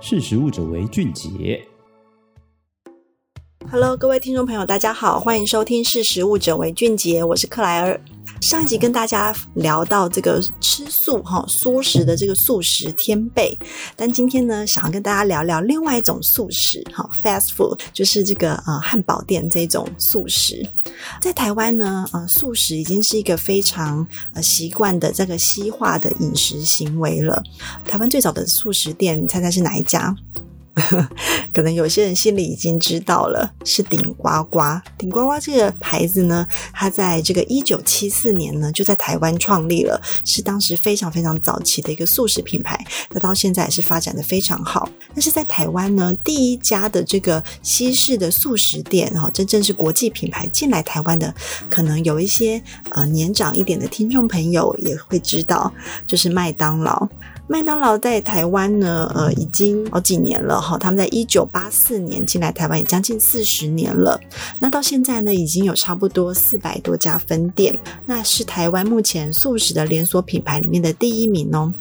识食物者为俊杰。Hello，各位听众朋友，大家好，欢迎收听《识食物者为俊杰》，我是克莱尔。上一集跟大家聊到这个吃素哈，蔬食的这个素食天贝，但今天呢，想要跟大家聊聊另外一种素食哈，fast food，就是这个呃汉堡店这种素食。在台湾呢，呃，素食已经是一个非常呃习惯的这个西化的饮食行为了。台湾最早的素食店，猜猜是哪一家？可能有些人心里已经知道了，是顶呱呱。顶呱呱这个牌子呢，它在这个一九七四年呢就在台湾创立了，是当时非常非常早期的一个素食品牌。那到现在也是发展的非常好。但是在台湾呢，第一家的这个西式的素食店，哈，真正是国际品牌进来台湾的，可能有一些呃年长一点的听众朋友也会知道，就是麦当劳。麦当劳在台湾呢，呃，已经好几年了哈。他们在一九八四年进来台湾，也将近四十年了。那到现在呢，已经有差不多四百多家分店，那是台湾目前素食的连锁品牌里面的第一名哦。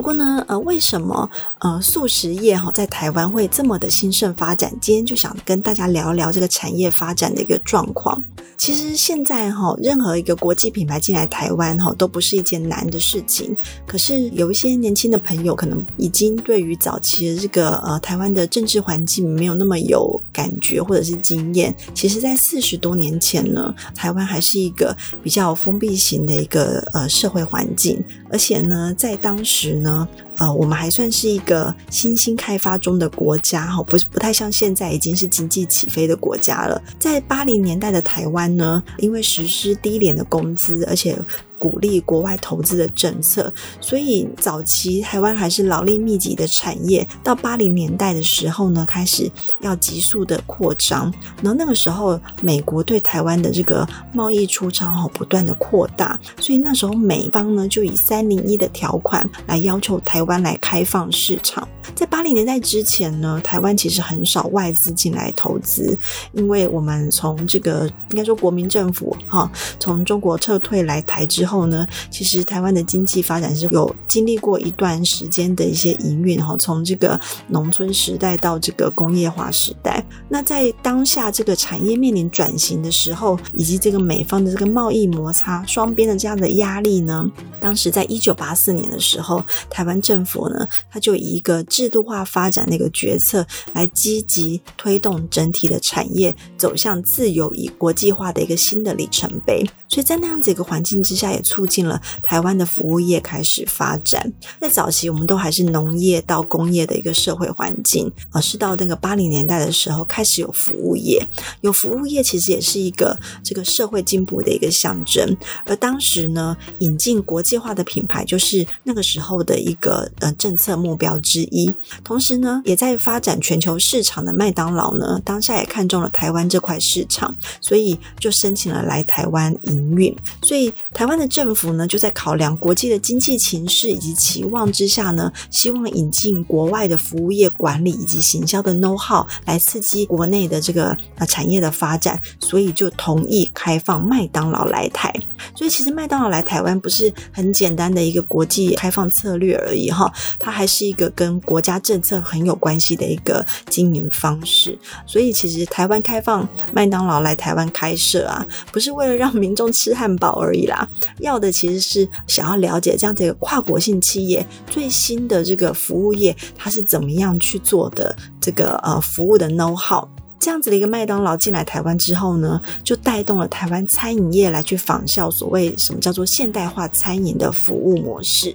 不过呢，呃，为什么呃素食业哈在台湾会这么的兴盛发展？今天就想跟大家聊一聊这个产业发展的一个状况。其实现在哈，任何一个国际品牌进来台湾哈，都不是一件难的事情。可是有一些年轻的朋友可能已经对于早期的这个呃台湾的政治环境没有那么有感觉或者是经验。其实，在四十多年前呢，台湾还是一个比较封闭型的一个呃社会环境，而且呢，在当时呢。呃，我们还算是一个新兴开发中的国家哈，不不太像现在已经是经济起飞的国家了。在八零年代的台湾呢，因为实施低廉的工资，而且鼓励国外投资的政策，所以早期台湾还是劳力密集的产业。到八零年代的时候呢，开始要急速的扩张。然后那个时候，美国对台湾的这个贸易出张哈不断的扩大，所以那时候美方呢就以三零一的条款来要求台湾来开放市场。在八零年代之前呢，台湾其实很少外资进来投资，因为我们从这个应该说国民政府哈，从中国撤退来台之后呢，其实台湾的经济发展是有经历过一段时间的一些营运哈，从这个农村时代到这个工业化时代。那在当下这个产业面临转型的时候，以及这个美方的这个贸易摩擦双边的这样的压力呢，当时在一九八四年的时候，台湾政府呢，他就以一个制度化发展那个决策，来积极推动整体的产业走向自由与国际化的一个新的里程碑。所以在那样子一个环境之下，也促进了台湾的服务业开始发展。在早期，我们都还是农业到工业的一个社会环境，而是到那个八零年代的时候，开始有服务业。有服务业其实也是一个这个社会进步的一个象征。而当时呢，引进国际化的品牌，就是那个时候的一个呃政策目标之一。同时呢，也在发展全球市场的麦当劳呢，当下也看中了台湾这块市场，所以就申请了来台湾营运。所以台湾的政府呢，就在考量国际的经济情势以及期望之下呢，希望引进国外的服务业管理以及行销的 know how 来刺激国内的这个呃产业的发展，所以就同意开放麦当劳来台。所以其实麦当劳来台湾不是很简单的一个国际开放策略而已哈，它还是一个跟国家政策很有关系的一个经营方式，所以其实台湾开放麦当劳来台湾开设啊，不是为了让民众吃汉堡而已啦，要的其实是想要了解这样的一个跨国性企业最新的这个服务业，它是怎么样去做的这个呃服务的 know how，这样子的一个麦当劳进来台湾之后呢，就带动了台湾餐饮业来去仿效所谓什么叫做现代化餐饮的服务模式。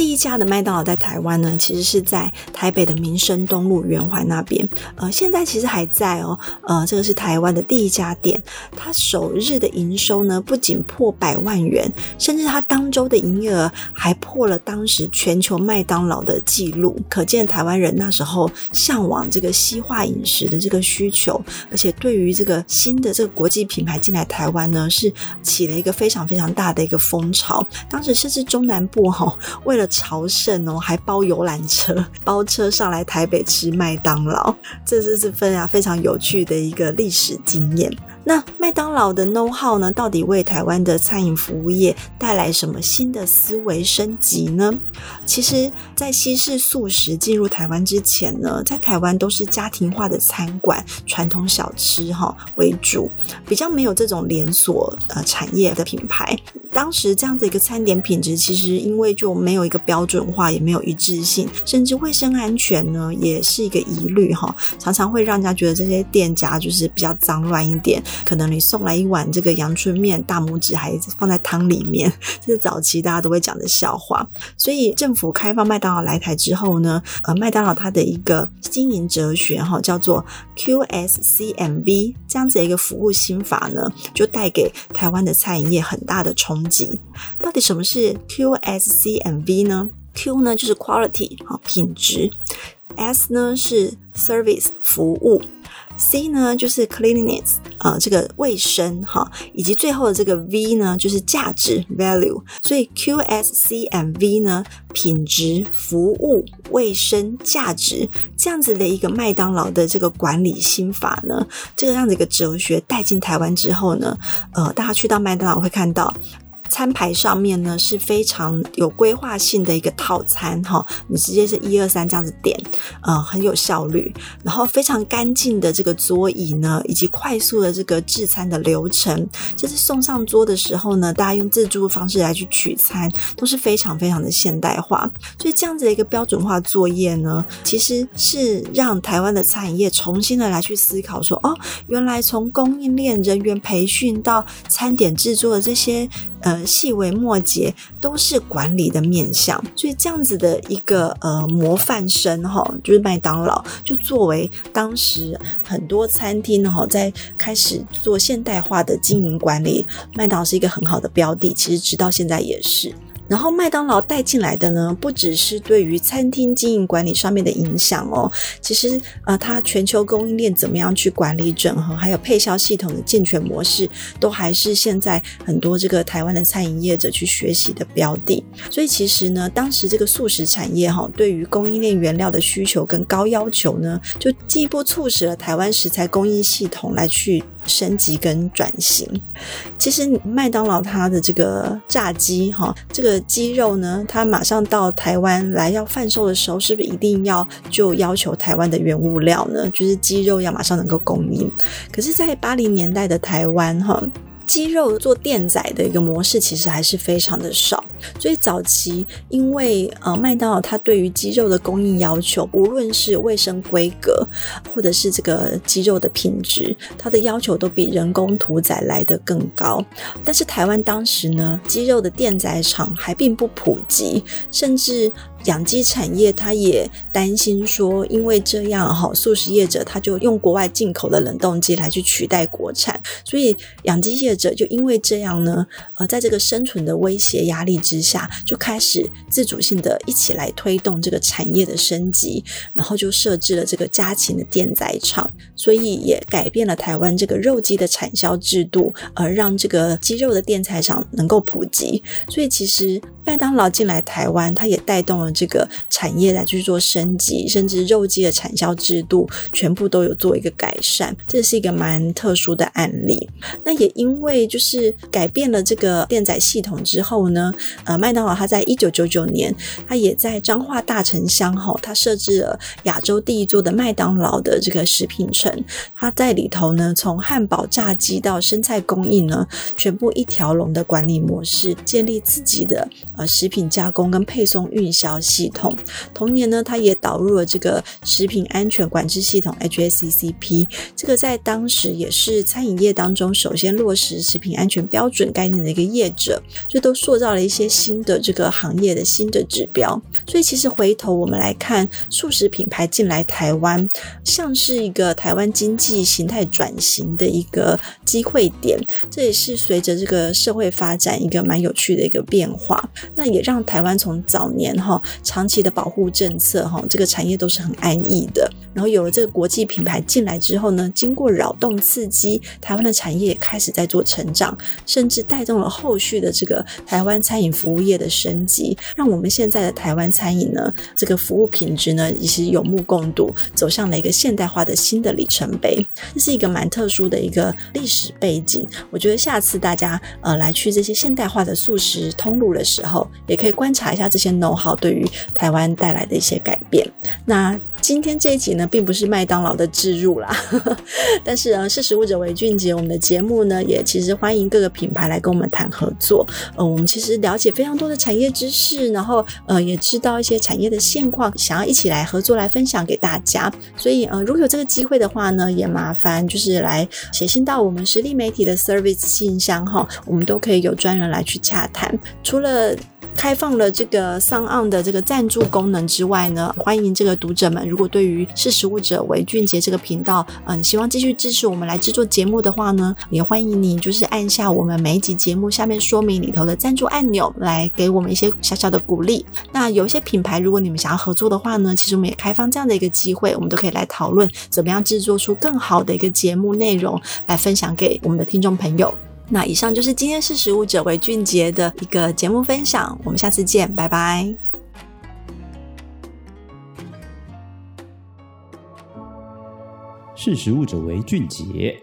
第一家的麦当劳在台湾呢，其实是在台北的民生东路圆环那边。呃，现在其实还在哦。呃，这个是台湾的第一家店，它首日的营收呢，不仅破百万元，甚至它当周的营业额还破了当时全球麦当劳的记录。可见台湾人那时候向往这个西化饮食的这个需求，而且对于这个新的这个国际品牌进来台湾呢，是起了一个非常非常大的一个风潮。当时甚至中南部哈、哦，为了朝圣哦，还包游览车，包车上来台北吃麦当劳，这是是分啊非常有趣的一个历史经验。那麦当劳的 know how 呢，到底为台湾的餐饮服务业带来什么新的思维升级呢？其实，在西式素食进入台湾之前呢，在台湾都是家庭化的餐馆、传统小吃哈为主，比较没有这种连锁呃产业的品牌。当时这样的一个餐点品质，其实因为就没有一个标准化，也没有一致性，甚至卫生安全呢，也是一个疑虑哈。常常会让人家觉得这些店家就是比较脏乱一点，可能你送来一碗这个阳春面，大拇指还放在汤里面，这是早期大家都会讲的笑话。所以政府开放麦当劳来台之后呢，呃，麦当劳它的一个经营哲学哈，叫做 QSCMV 这样子的一个服务心法呢，就带给台湾的餐饮业很大的冲击。到底什么是 QSCMV 呢？Q 呢就是 quality 好品质，S 呢是 service 服务。C 呢就是 cleanliness，呃，这个卫生哈，以及最后的这个 V 呢就是价值 value，所以 Q S C M V 呢，品质、服务、卫生、价值这样子的一个麦当劳的这个管理心法呢，这个样子一个哲学带进台湾之后呢，呃，大家去到麦当劳会看到。餐牌上面呢是非常有规划性的一个套餐哈，你直接是一二三这样子点，呃，很有效率，然后非常干净的这个桌椅呢，以及快速的这个制餐的流程，就是送上桌的时候呢，大家用自助的方式来去取餐，都是非常非常的现代化。所以这样子的一个标准化作业呢，其实是让台湾的餐饮业重新的来去思考说，哦，原来从供应链人员培训到餐点制作的这些。呃，细微末节都是管理的面向，所以这样子的一个呃模范生哈，就是麦当劳，就作为当时很多餐厅哈，在开始做现代化的经营管理，麦当劳是一个很好的标的，其实直到现在也是。然后麦当劳带进来的呢，不只是对于餐厅经营管理上面的影响哦，其实呃，它全球供应链怎么样去管理整合，还有配销系统的健全模式，都还是现在很多这个台湾的餐饮业者去学习的标的。所以其实呢，当时这个素食产业哈，对于供应链原料的需求跟高要求呢，就进一步促使了台湾食材供应系统来去。升级跟转型，其实麦当劳它的这个炸鸡哈，这个鸡肉呢，它马上到台湾来要贩售的时候，是不是一定要就要求台湾的原物料呢？就是鸡肉要马上能够供应。可是，在八零年代的台湾哈。鸡肉做电宰的一个模式其实还是非常的少，所以早期因为呃麦当劳它对于鸡肉的供应要求，无论是卫生规格或者是这个鸡肉的品质，它的要求都比人工屠宰来得更高。但是台湾当时呢，鸡肉的电宰厂还并不普及，甚至。养鸡产业，他也担心说，因为这样哈，素食业者他就用国外进口的冷冻机来去取代国产，所以养鸡业者就因为这样呢，呃，在这个生存的威胁压力之下，就开始自主性的一起来推动这个产业的升级，然后就设置了这个家禽的电宰场，所以也改变了台湾这个肉鸡的产销制度，而让这个鸡肉的电宰场能够普及。所以其实麦当劳进来台湾，它也带动了。这个产业来去做升级，甚至肉鸡的产销制度全部都有做一个改善，这是一个蛮特殊的案例。那也因为就是改变了这个电宰系统之后呢，呃，麦当劳它在一九九九年，它也在彰化大城乡吼，它设置了亚洲第一座的麦当劳的这个食品城，它在里头呢，从汉堡、炸鸡到生菜供应呢，全部一条龙的管理模式，建立自己的食品加工跟配送运销。系统同年呢，它也导入了这个食品安全管制系统 HACCP，这个在当时也是餐饮业当中首先落实食品安全标准概念的一个业者，所以都塑造了一些新的这个行业的新的指标。所以其实回头我们来看，素食品牌进来台湾，像是一个台湾经济形态转型的一个机会点，这也是随着这个社会发展一个蛮有趣的一个变化。那也让台湾从早年哈。长期的保护政策哈，这个产业都是很安逸的。然后有了这个国际品牌进来之后呢，经过扰动刺激，台湾的产业也开始在做成长，甚至带动了后续的这个台湾餐饮服务业的升级，让我们现在的台湾餐饮呢，这个服务品质呢，也是有目共睹，走向了一个现代化的新的里程碑。这是一个蛮特殊的一个历史背景。我觉得下次大家呃来去这些现代化的素食通路的时候，也可以观察一下这些 know how 对于台湾带来的一些改变。那今天这一集呢，并不是麦当劳的置入啦，但是呢，识食物者为俊杰，我们的节目呢，也其实欢迎各个品牌来跟我们谈合作。呃，我们其实了解非常多的产业知识，然后呃，也知道一些产业的现况，想要一起来合作来分享给大家。所以呃，如果有这个机会的话呢，也麻烦就是来写信到我们实力媒体的 service 信箱哈，我们都可以有专人来去洽谈。除了开放了这个 s o n 的这个赞助功能之外呢，欢迎这个读者们，如果对于识食物者为俊杰这个频道，嗯、希望继续支持我们来制作节目的话呢，也欢迎你就是按下我们每一集节目下面说明里头的赞助按钮，来给我们一些小小的鼓励。那有一些品牌，如果你们想要合作的话呢，其实我们也开放这样的一个机会，我们都可以来讨论怎么样制作出更好的一个节目内容来分享给我们的听众朋友。那以上就是今天识食物者为俊杰的一个节目分享，我们下次见，拜拜。识食物者为俊杰。